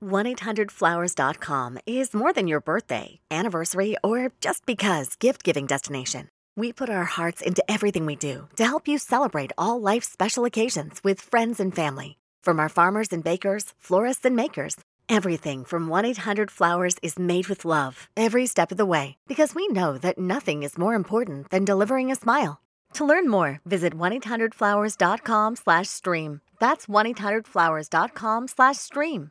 1 800flowers.com is more than your birthday, anniversary, or just because gift giving destination. We put our hearts into everything we do to help you celebrate all life's special occasions with friends and family. From our farmers and bakers, florists and makers, everything from 1 800 Flowers is made with love every step of the way because we know that nothing is more important than delivering a smile. To learn more, visit 1-800-Flowers.com slash stream. That's 1-800-Flowers.com slash stream.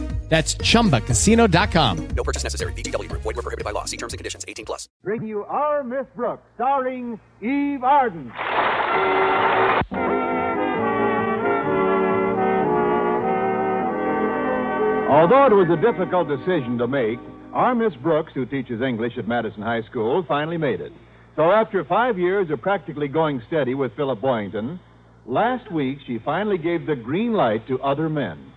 That's chumbacasino.com. No purchase necessary. VGW Group. Void were prohibited by law. See terms and conditions. 18 plus. Bring you Our Miss Brooks, starring Eve Arden. Although it was a difficult decision to make, our Miss Brooks, who teaches English at Madison High School, finally made it. So after five years of practically going steady with Philip Boynton, last week she finally gave the green light to other men.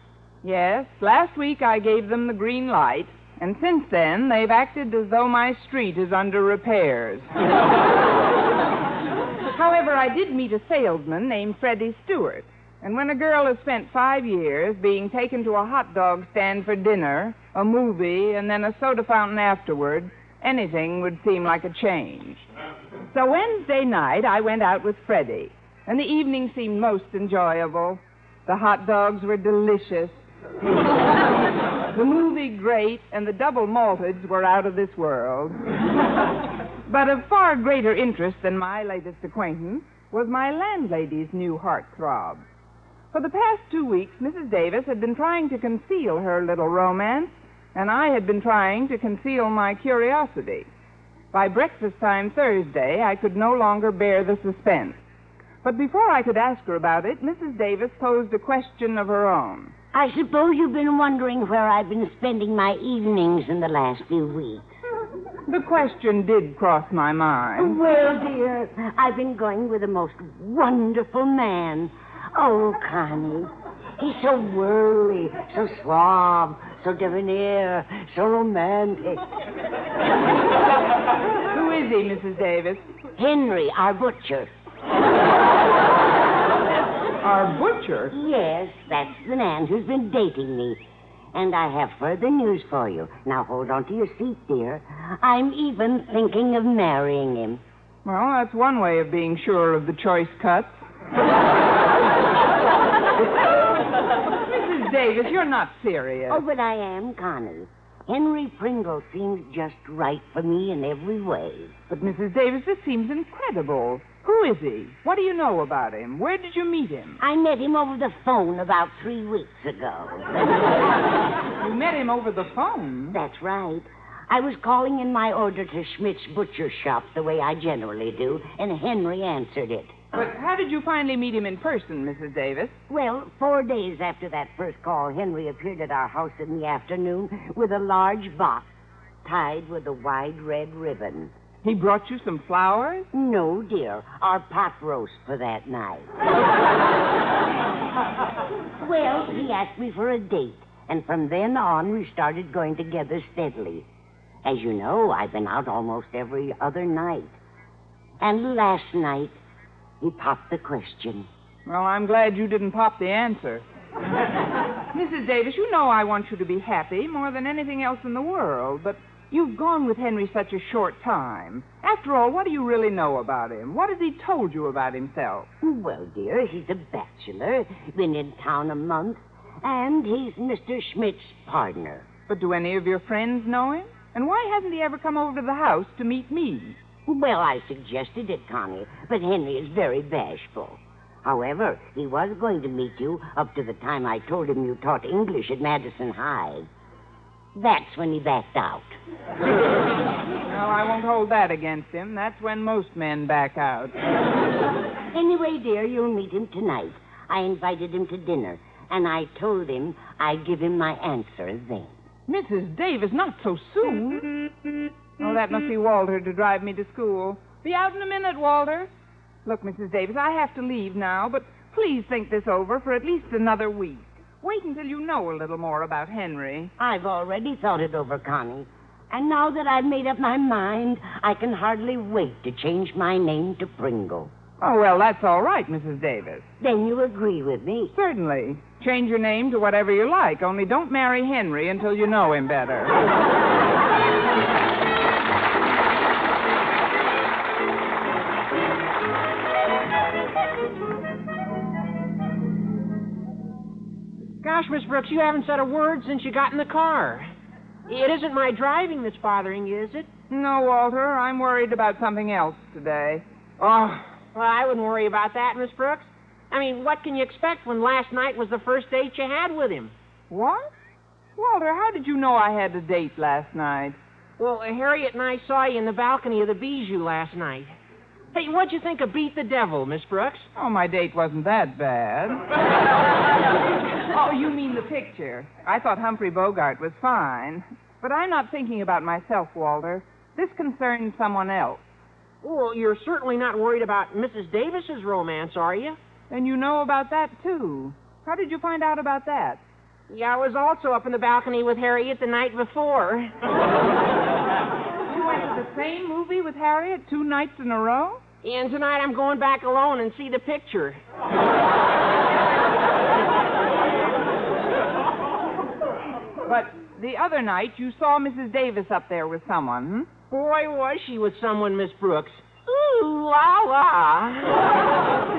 Yes, last week I gave them the green light, and since then they've acted as though my street is under repairs. However, I did meet a salesman named Freddie Stewart, and when a girl has spent five years being taken to a hot dog stand for dinner, a movie, and then a soda fountain afterward, anything would seem like a change. So Wednesday night I went out with Freddie, and the evening seemed most enjoyable. The hot dogs were delicious. the movie great, and the double malteds were out of this world. but of far greater interest than my latest acquaintance was my landlady's new heartthrob. For the past two weeks, Mrs. Davis had been trying to conceal her little romance, and I had been trying to conceal my curiosity. By breakfast time Thursday, I could no longer bear the suspense. But before I could ask her about it, Mrs. Davis posed a question of her own. I suppose you've been wondering where I've been spending my evenings in the last few weeks. The question did cross my mind. Well, dear, I've been going with a most wonderful man. Oh, Connie. He's so worldly, so suave, so debonair, so romantic. Who is he, Mrs. Davis? Henry, our butcher. Our butcher? Yes, that's the man who's been dating me. And I have further news for you. Now hold on to your seat, dear. I'm even thinking of marrying him. Well, that's one way of being sure of the choice cuts. Mrs. Davis, you're not serious. Oh, but I am, Connie. Henry Pringle seems just right for me in every way. But, Mrs. Davis, this seems incredible. Who is he? What do you know about him? Where did you meet him? I met him over the phone about three weeks ago. You met him over the phone? That's right. I was calling in my order to Schmidt's butcher shop the way I generally do, and Henry answered it. But how did you finally meet him in person, Mrs. Davis? Well, four days after that first call, Henry appeared at our house in the afternoon with a large box tied with a wide red ribbon. He brought you some flowers? No, dear, our pot roast for that night. well, he asked me for a date, and from then on we started going together steadily. As you know, I've been out almost every other night. And last night, he popped the question. Well, I'm glad you didn't pop the answer. Mrs. Davis, you know I want you to be happy more than anything else in the world, but you've gone with Henry such a short time. After all, what do you really know about him? What has he told you about himself? Well, dear, he's a bachelor, been in town a month, and he's Mr. Schmidt's partner. But do any of your friends know him? And why hasn't he ever come over to the house to meet me? Well, I suggested it, Connie, but Henry is very bashful. However, he was going to meet you up to the time I told him you taught English at Madison High. That's when he backed out. Well, I won't hold that against him. That's when most men back out. Anyway, dear, you'll meet him tonight. I invited him to dinner, and I told him I'd give him my answer then. Mrs. Davis, not so soon. Oh, that must be Walter to drive me to school. Be out in a minute, Walter. Look, Mrs. Davis, I have to leave now, but please think this over for at least another week. Wait until you know a little more about Henry. I've already thought it over, Connie. And now that I've made up my mind, I can hardly wait to change my name to Pringle. Oh, well, that's all right, Mrs. Davis. Then you agree with me. Certainly. Change your name to whatever you like, only don't marry Henry until you know him better. Gosh, Miss Brooks, you haven't said a word since you got in the car. It isn't my driving that's bothering you, is it? no, Walter, I'm worried about something else today. Oh, well, I wouldn't worry about that, Miss Brooks. I mean, what can you expect when last night was the first date you had with him? What? Walter, how did you know I had a date last night? Well, Harriet and I saw you in the balcony of the Bijou last night. Hey, what'd you think of Beat the Devil, Miss Brooks? Oh, my date wasn't that bad. oh, you mean the picture. I thought Humphrey Bogart was fine. But I'm not thinking about myself, Walter. This concerns someone else. Well, you're certainly not worried about Mrs. Davis's romance, are you? And you know about that, too. How did you find out about that? Yeah, I was also up in the balcony with Harriet the night before. You went to the same movie with Harriet two nights in a row? And tonight I'm going back alone and see the picture. But the other night you saw Mrs. Davis up there with someone, hmm? Boy, was she with someone, Miss Brooks. Ooh, la la.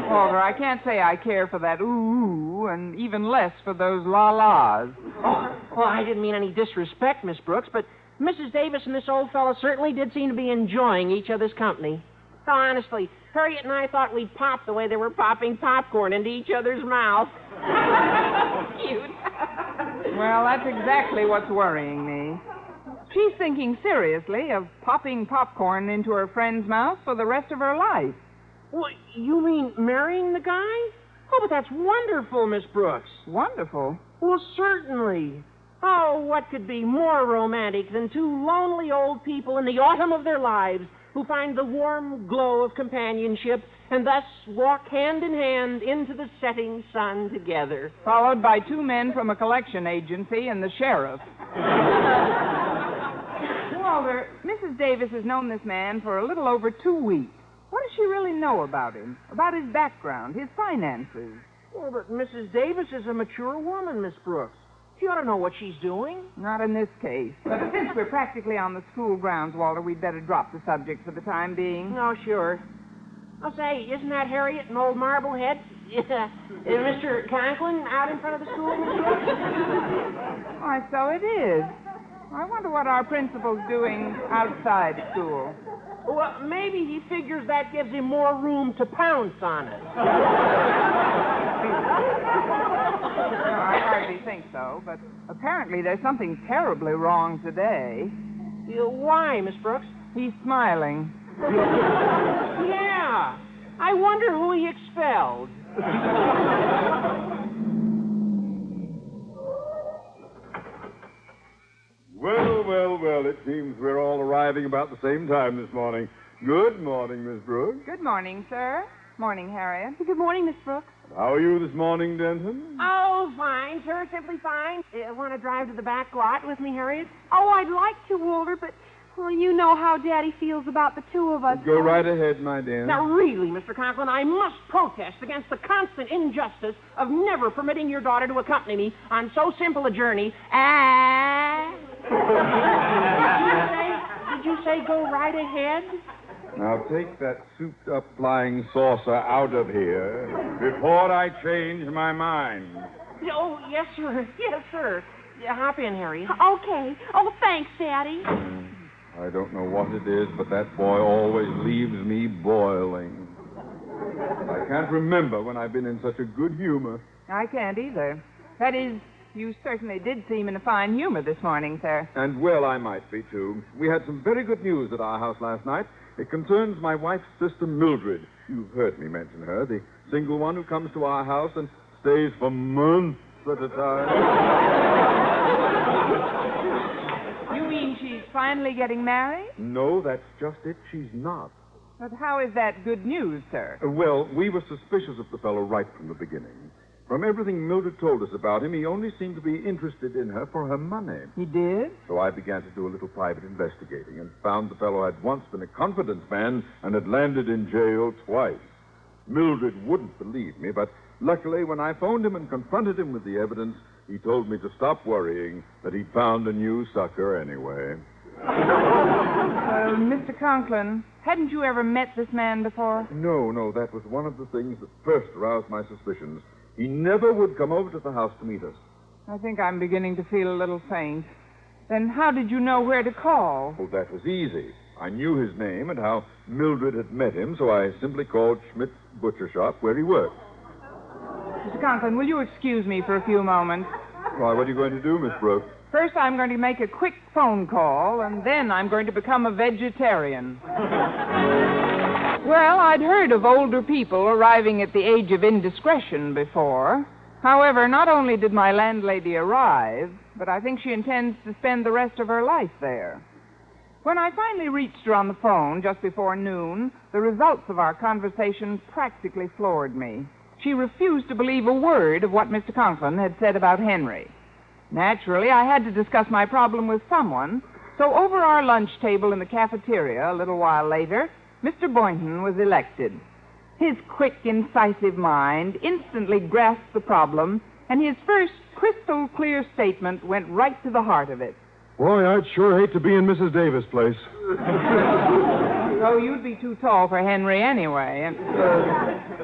Walter, I can't say I care for that ooh, and even less for those la-las. Oh, well, I didn't mean any disrespect, Miss Brooks, but Mrs. Davis and this old fellow certainly did seem to be enjoying each other's company. Oh, honestly, Harriet and I thought we'd pop the way they were popping popcorn into each other's mouth. Cute. Well, that's exactly what's worrying me. She's thinking seriously of popping popcorn into her friend's mouth for the rest of her life. What, you mean marrying the guy? Oh, but that's wonderful, Miss Brooks. Wonderful. Well, certainly. Oh, what could be more romantic than two lonely old people in the autumn of their lives who find the warm glow of companionship and thus walk hand in hand into the setting sun together? Followed by two men from a collection agency and the sheriff. Walter, Mrs. Davis has known this man for a little over two weeks. What does she really know about him? About his background, his finances? Oh, but Mrs. Davis is a mature woman, Miss Brooks. She ought to know what she's doing. Not in this case. But since we're practically on the school grounds, Walter, we'd better drop the subject for the time being. No, sure. I'll say, isn't that Harriet and old Marblehead? Yeah. Uh, Mr. Conklin out in front of the school? Why, so it is. I wonder what our principal's doing outside school. Well, maybe he figures that gives him more room to pounce on it. No, I hardly think so, but apparently there's something terribly wrong today. Uh, Why, Miss Brooks? He's smiling. Yeah. I wonder who he expelled. Well, well, well, it seems we're all arriving about the same time this morning. Good morning, Miss Brooks. Good morning, sir. Morning, Harriet. Good morning, Miss Brooks. How are you this morning, Denton? Oh, fine, sir, simply fine. Uh, Want to drive to the back lot with me, Harriet? Oh, I'd like to, Walter, but, well, you know how Daddy feels about the two of us. Go right ahead, my dear. Now, really, Mr. Conklin, I must protest against the constant injustice of never permitting your daughter to accompany me on so simple a journey as. Did, you say, did you say go right ahead? Now take that souped up flying saucer out of here before I change my mind. Oh, yes, sir. Yes, sir. Yeah, hop in, Harriet. Okay. Oh, thanks, Daddy. Hmm. I don't know what it is, but that boy always leaves me boiling. I can't remember when I've been in such a good humor. I can't either. That is, you certainly did seem in a fine humor this morning, sir. And well, I might be, too. We had some very good news at our house last night. It concerns my wife's sister, Mildred. You've heard me mention her, the single one who comes to our house and stays for months at a time. You mean she's finally getting married? No, that's just it. She's not. But how is that good news, sir? Well, we were suspicious of the fellow right from the beginning. From everything Mildred told us about him, he only seemed to be interested in her for her money. He did? So I began to do a little private investigating and found the fellow had once been a confidence man and had landed in jail twice. Mildred wouldn't believe me, but luckily, when I phoned him and confronted him with the evidence, he told me to stop worrying, that he'd found a new sucker anyway. Uh, Mr. Conklin, hadn't you ever met this man before? No, no, that was one of the things that first aroused my suspicions. He never would come over to the house to meet us. I think I'm beginning to feel a little faint. Then how did you know where to call? Oh, that was easy. I knew his name and how Mildred had met him, so I simply called Schmidt's butcher shop where he worked. Mr. Conklin, will you excuse me for a few moments? Why, what are you going to do, Miss Brooks? First, I'm going to make a quick phone call, and then I'm going to become a vegetarian. well, I'd heard of older people arriving at the age of indiscretion before. However, not only did my landlady arrive, but I think she intends to spend the rest of her life there. When I finally reached her on the phone just before noon, the results of our conversation practically floored me. She refused to believe a word of what Mr. Conklin had said about Henry. Naturally, I had to discuss my problem with someone, so over our lunch table in the cafeteria a little while later, Mr. Boynton was elected. His quick, incisive mind instantly grasped the problem, and his first crystal clear statement went right to the heart of it. Boy, I'd sure hate to be in Mrs. Davis' place. Oh, you'd be too tall for Henry anyway.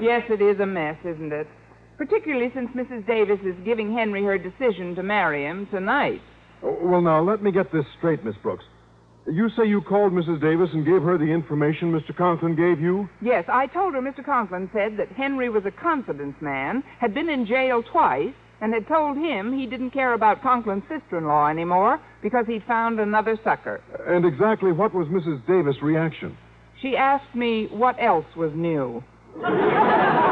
Yes, it is a mess, isn't it? Particularly since Mrs. Davis is giving Henry her decision to marry him tonight. Oh, well, now, let me get this straight, Miss Brooks. You say you called Mrs. Davis and gave her the information Mr. Conklin gave you? Yes, I told her Mr. Conklin said that Henry was a confidence man, had been in jail twice, and had told him he didn't care about Conklin's sister in law anymore because he'd found another sucker. And exactly what was Mrs. Davis' reaction? She asked me what else was new.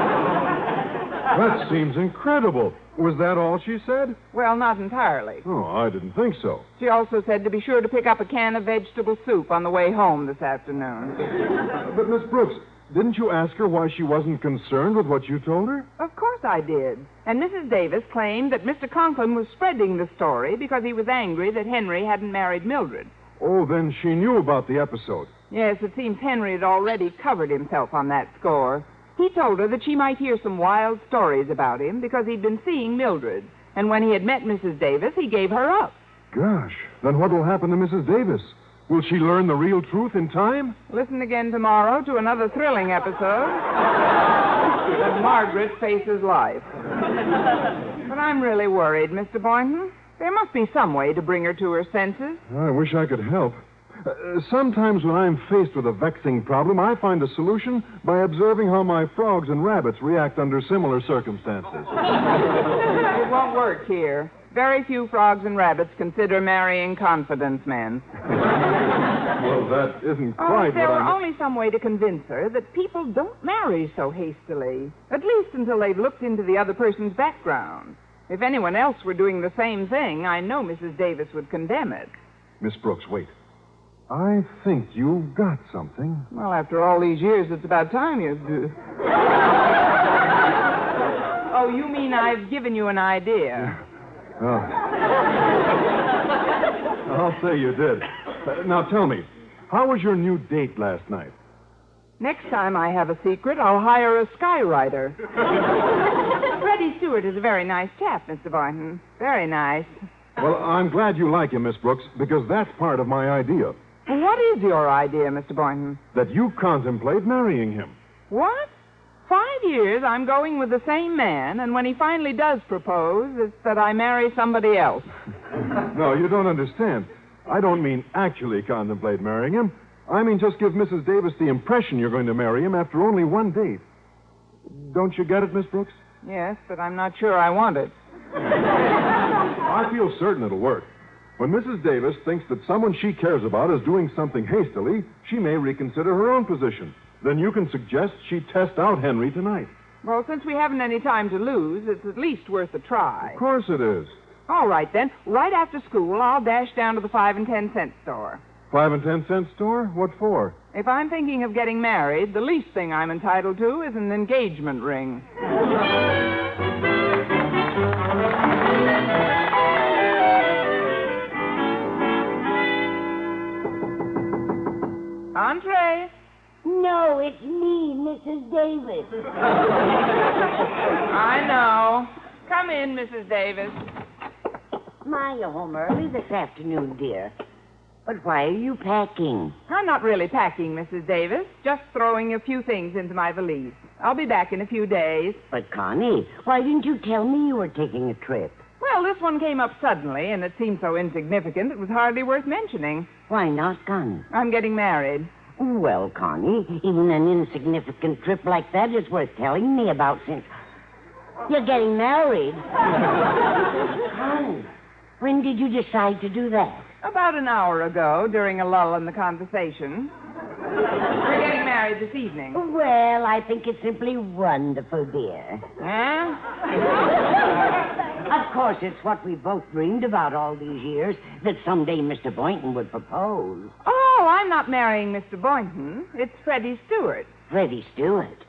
That seems incredible. Was that all she said? Well, not entirely. Oh, I didn't think so. She also said to be sure to pick up a can of vegetable soup on the way home this afternoon. Uh, but, Miss Brooks, didn't you ask her why she wasn't concerned with what you told her? Of course I did. And Mrs. Davis claimed that Mr. Conklin was spreading the story because he was angry that Henry hadn't married Mildred. Oh, then she knew about the episode. Yes, it seems Henry had already covered himself on that score. He told her that she might hear some wild stories about him because he'd been seeing Mildred. And when he had met Mrs. Davis, he gave her up. Gosh, then what will happen to Mrs. Davis? Will she learn the real truth in time? Listen again tomorrow to another thrilling episode of Margaret Faces Life. But I'm really worried, Mr. Boynton. There must be some way to bring her to her senses. I wish I could help. Uh, sometimes when I'm faced with a vexing problem, I find a solution by observing how my frogs and rabbits react under similar circumstances. It won't work here. Very few frogs and rabbits consider marrying confidence men. well, that isn't Oh, quite if there were only some way to convince her that people don't marry so hastily, at least until they've looked into the other person's background. If anyone else were doing the same thing, I know Mrs. Davis would condemn it. Miss Brooks, wait. I think you've got something. Well, after all these years, it's about time you do. oh, you mean I've given you an idea? Oh. I'll say you did. Uh, now tell me, how was your new date last night? Next time I have a secret, I'll hire a skywriter. Freddie Stewart is a very nice chap, Mr. Boynton. Very nice. Well, I'm glad you like him, Miss Brooks, because that's part of my idea. What is your idea, Mr. Boynton? That you contemplate marrying him. What? Five years I'm going with the same man, and when he finally does propose, it's that I marry somebody else. No, you don't understand. I don't mean actually contemplate marrying him. I mean just give Mrs. Davis the impression you're going to marry him after only one date. Don't you get it, Miss Brooks? Yes, but I'm not sure I want it. I feel certain it'll work. When Mrs. Davis thinks that someone she cares about is doing something hastily, she may reconsider her own position. Then you can suggest she test out Henry tonight. Well, since we haven't any time to lose, it's at least worth a try. Of course it is. All right, then. Right after school, I'll dash down to the five and ten cent store. Five and ten cent store? What for? If I'm thinking of getting married, the least thing I'm entitled to is an engagement ring. Entree. No, it's me, Mrs. Davis. I know. Come in, Mrs. Davis. My, you're home early this afternoon, dear. But why are you packing? I'm not really packing, Mrs. Davis. Just throwing a few things into my valise. I'll be back in a few days. But, Connie, why didn't you tell me you were taking a trip? Well, this one came up suddenly, and it seemed so insignificant it was hardly worth mentioning. Why not, Connie? I'm getting married. Well, Connie, even an insignificant trip like that is worth telling me about since you're getting married. Connie, when did you decide to do that? About an hour ago, during a lull in the conversation. We're getting married this evening. Well, I think it's simply wonderful, dear. Huh? Of course, it's what we both dreamed about all these years that someday Mr. Boynton would propose. Oh, I'm not marrying Mr. Boynton. It's Freddie Stewart. Freddie Stewart.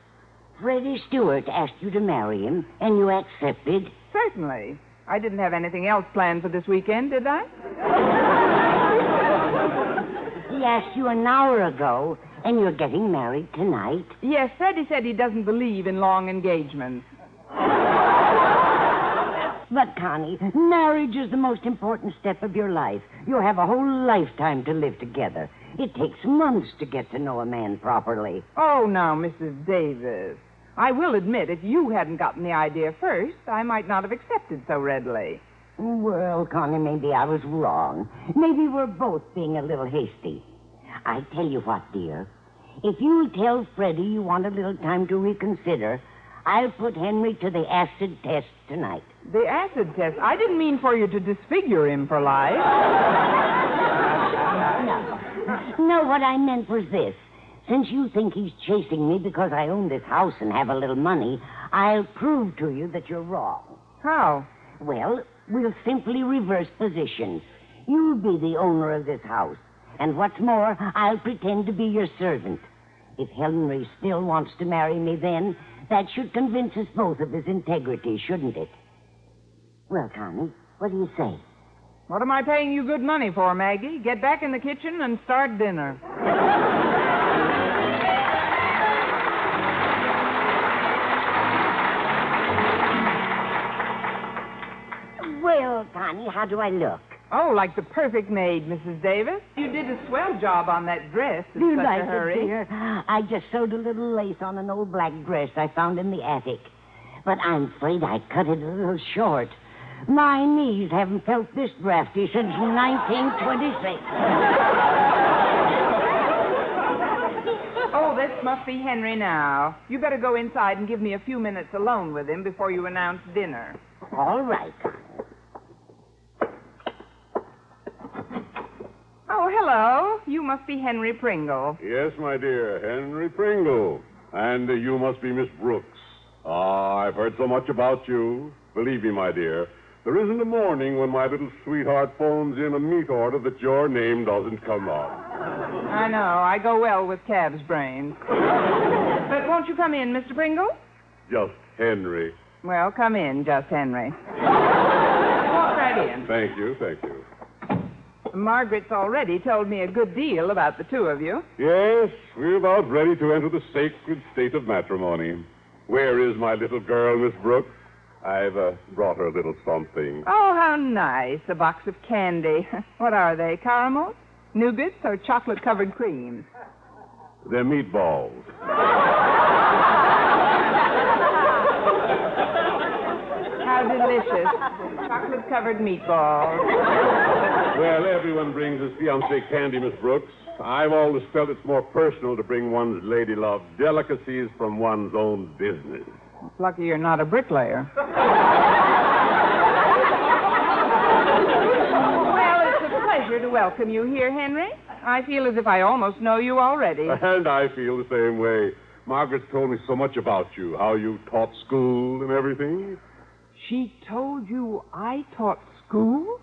Freddie Stewart asked you to marry him, and you accepted? Certainly. I didn't have anything else planned for this weekend, did I? He asked you an hour ago, and you're getting married tonight? Yes, Freddie said he doesn't believe in long engagements. But, Connie, marriage is the most important step of your life. You have a whole lifetime to live together. It takes months to get to know a man properly. Oh, now, Mrs. Davis. I will admit, if you hadn't gotten the idea first, I might not have accepted so readily. Well, Connie, maybe I was wrong. Maybe we're both being a little hasty. I tell you what, dear. If you'll tell Freddie you want a little time to reconsider, I'll put Henry to the acid test tonight. The acid test? I didn't mean for you to disfigure him for life. No. No, what I meant was this. Since you think he's chasing me because I own this house and have a little money, I'll prove to you that you're wrong. How? Well, we'll simply reverse positions. You'll be the owner of this house. And what's more, I'll pretend to be your servant. If Henry still wants to marry me then, that should convince us both of his integrity, shouldn't it? Well, Connie, what do you say? What am I paying you good money for, Maggie? Get back in the kitchen and start dinner. Well, Connie, how do I look? Oh, like the perfect maid, Mrs. Davis. You did a swell job on that dress in Do you such like a hurry. it, dear? I just sewed a little lace on an old black dress I found in the attic. But I'm afraid I cut it a little short. My knees haven't felt this drafty since 1926. Oh, this must be Henry now. You better go inside and give me a few minutes alone with him before you announce dinner. All right. Oh, hello. You must be Henry Pringle. Yes, my dear, Henry Pringle. And uh, you must be Miss Brooks. Ah, I've heard so much about you. Believe me, my dear, there isn't a morning when my little sweetheart phones in a meat order that your name doesn't come up. I know. I go well with calves' brains. but won't you come in, Mr. Pringle? Just Henry. Well, come in, just Henry. Walk right in. Thank you, thank you. Margaret's already told me a good deal about the two of you. Yes, we're about ready to enter the sacred state of matrimony. Where is my little girl, Miss Brooks? I've uh, brought her a little something. Oh, how nice. A box of candy. What are they? Caramels? Nougats or chocolate covered creams? They're meatballs. How delicious. chocolate covered meatballs. Well, everyone brings his fiancée candy, Miss Brooks. I've always felt it's more personal to bring one's lady love delicacies from one's own business. It's lucky you're not a bricklayer. well, it's a pleasure to welcome you here, Henry. I feel as if I almost know you already. And I feel the same way. Margaret's told me so much about you, how you taught school and everything. She told you I taught school?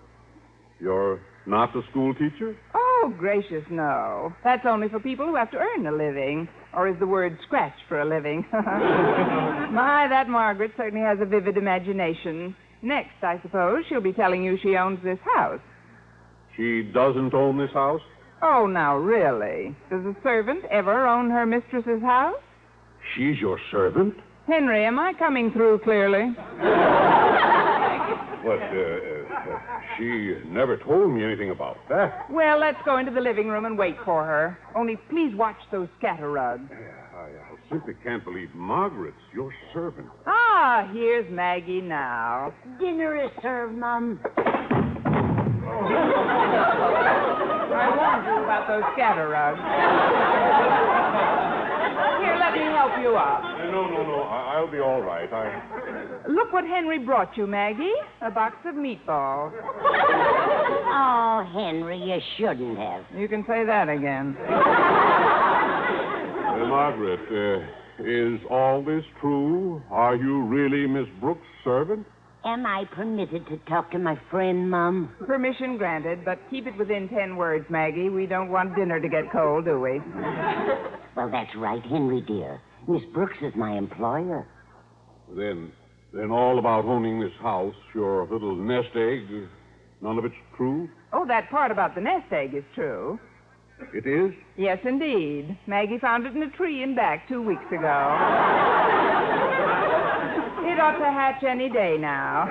You're not a school teacher? Oh, Oh, gracious, no. That's only for people who have to earn a living. Or is the word scratch for a living? My, that Margaret certainly has a vivid imagination. Next, I suppose, she'll be telling you she owns this house. She doesn't own this house? Oh, now, really? Does a servant ever own her mistress's house? She's your servant? Henry, am I coming through clearly? But uh, uh, she never told me anything about that. Well, let's go into the living room and wait for her. Only please watch those scatter rugs. I, I simply can't believe Margaret's your servant. Ah, here's Maggie now. Dinner is served, Mum. I warned you about those scatter rugs. Here, let me help you up. Uh, no, no, no. I, I'll be all right. I. Look what Henry brought you, Maggie. A box of meatballs. Oh, Henry, you shouldn't have. You can say that again. Uh, Margaret, uh, is all this true? Are you really Miss Brooks' servant? Am I permitted to talk to my friend, Mum? Permission granted, but keep it within ten words, Maggie. We don't want dinner to get cold, do we? Well, that's right, Henry, dear. Miss Brooks is my employer. Then, then all about owning this house, your little nest egg, none of it's true? Oh, that part about the nest egg is true. It is? Yes, indeed. Maggie found it in a tree in back two weeks ago. It ought to hatch any day now.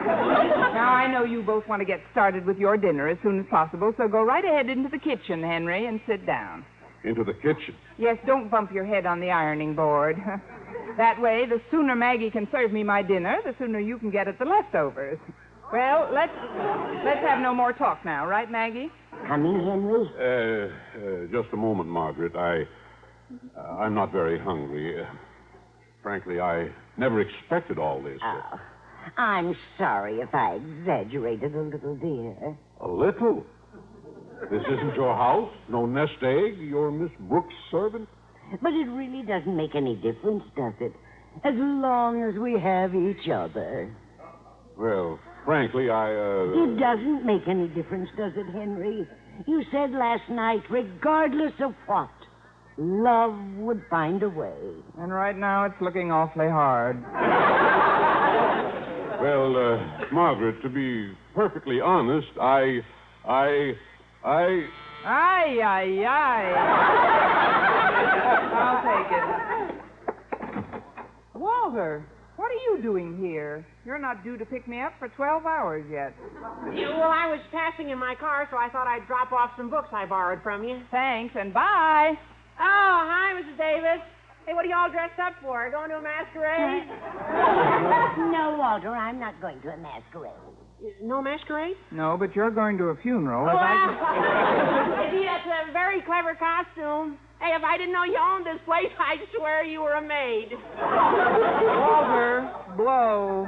Now, I know you both want to get started with your dinner as soon as possible, so go right ahead into the kitchen, Henry, and sit down. Into the kitchen. Yes, don't bump your head on the ironing board. that way, the sooner Maggie can serve me my dinner, the sooner you can get at the leftovers. Well, let's let's have no more talk now, right, Maggie? Coming, Henry? Uh, uh, just a moment, Margaret. I, uh, I'm not very hungry. Frankly, I never expected all this. Oh, I'm sorry if I exaggerated a little, dear. A little. This isn't your house? No nest egg? You're Miss Brooks' servant? But it really doesn't make any difference, does it? As long as we have each other. Well, frankly, I, uh. It doesn't make any difference, does it, Henry? You said last night, regardless of what, love would find a way. And right now, it's looking awfully hard. Well, uh, Margaret, to be perfectly honest, I. I. I. Aye, aye, aye. I'll take it. Walter, what are you doing here? You're not due to pick me up for 12 hours yet. Yeah, well, I was passing in my car, so I thought I'd drop off some books I borrowed from you. Thanks, and bye. Oh, hi, Mrs. Davis. Hey, what are you all dressed up for? Going to a masquerade? no, Walter, I'm not going to a masquerade. No masquerade? No, but you're going to a funeral. Oh, If I well, gee, that's a very clever costume. Hey, if I didn't know you owned this place, I'd swear you were a maid. Walter, blow.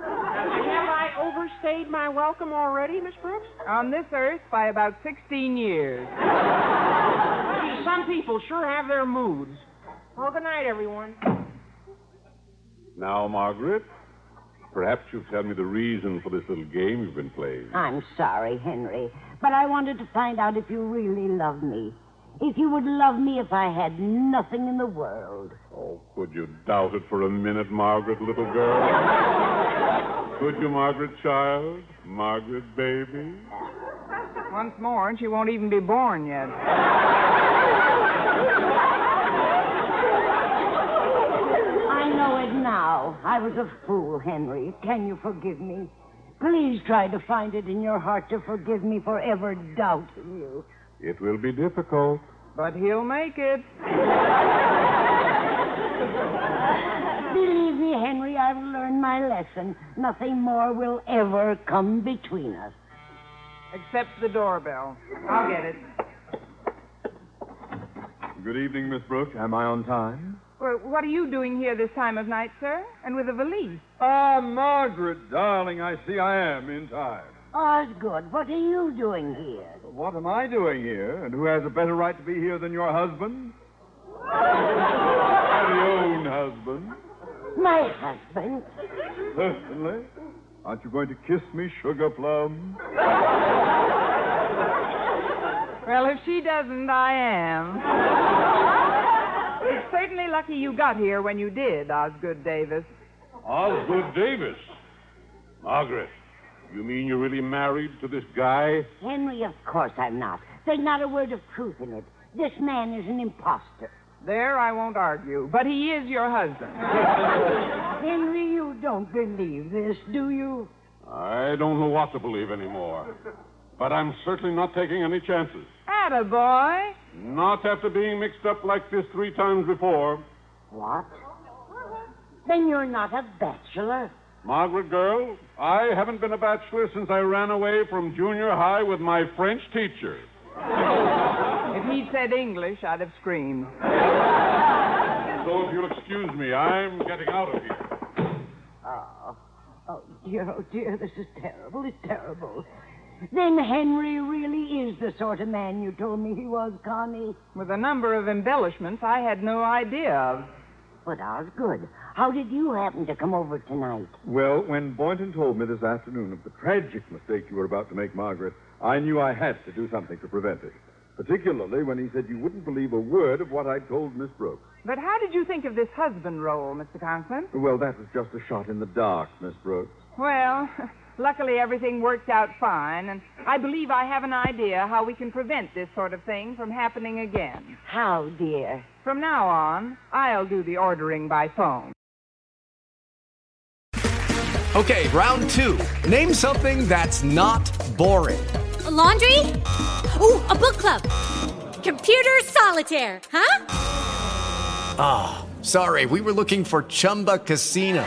Have I overstayed my welcome already, Miss Brooks? On this earth by about 16 years. Gee, Some people sure have their moods. Well, good night, everyone. Now, Margaret, perhaps you'll tell me the reason for this little game you've been playing. I'm sorry, Henry, but I wanted to find out if you really love me. If you would love me if I had nothing in the world. Oh, could you doubt it for a minute, Margaret, little girl? could you, Margaret, child? Margaret, baby? Once more, and she won't even be born yet. I know it now. I was a fool, Henry. Can you forgive me? Please try to find it in your heart to forgive me for ever doubting you. It will be difficult. But he'll make it. Believe me, Henry, I've learned my lesson. Nothing more will ever come between us. Except the doorbell. I'll get it. Good evening, Miss Brooks. Am I on time? Well, what are you doing here this time of night, sir? And with a valise? Ah, Margaret, darling, I see I am in time. Osgood, what are you doing here? What am I doing here? And who has a better right to be here than your husband? Very own husband. My husband? Certainly. Aren't you going to kiss me, sugar plum? Well, if she doesn't, I am. It's certainly lucky you got here when you did, Osgood Davis. Osgood Davis. Margaret, you mean you're really married to this guy? Henry, of course I'm not. There's not a word of truth in it. This man is an impostor. There, I won't argue. But he is your husband. Henry, you don't believe this, do you? I don't know what to believe anymore. But I'm certainly not taking any chances. Ah, Attaboy. Not after being mixed up like this three times before. What? Then you're not a bachelor. Margaret, girl, I haven't been a bachelor since I ran away from junior high with my French teacher. If he'd said English, I'd have screamed. So if you'll excuse me, I'm getting out of here. Oh, oh dear, oh dear, this is terrible. It's terrible. Then Henry really is the sort of man you told me he was, Connie. With a number of embellishments I had no idea of. But Osgood, how did you happen to come over tonight? Well, when Boynton told me this afternoon of the tragic mistake you were about to make, Margaret, I knew I had to do something to prevent it. Particularly when he said you wouldn't believe a word of what I told Miss Brooks. But how did you think of this husband role, Mr. Conklin? Well, that was just a shot in the dark, Miss Brooks. Well, luckily everything worked out fine, and I believe I have an idea how we can prevent this sort of thing from happening again. How, dear? From now on, I'll do the ordering by phone. Okay, round two. Name something that's not boring. A laundry? Ooh, a book club. Computer solitaire, huh? Ah, oh, sorry, we were looking for Chumba Casino.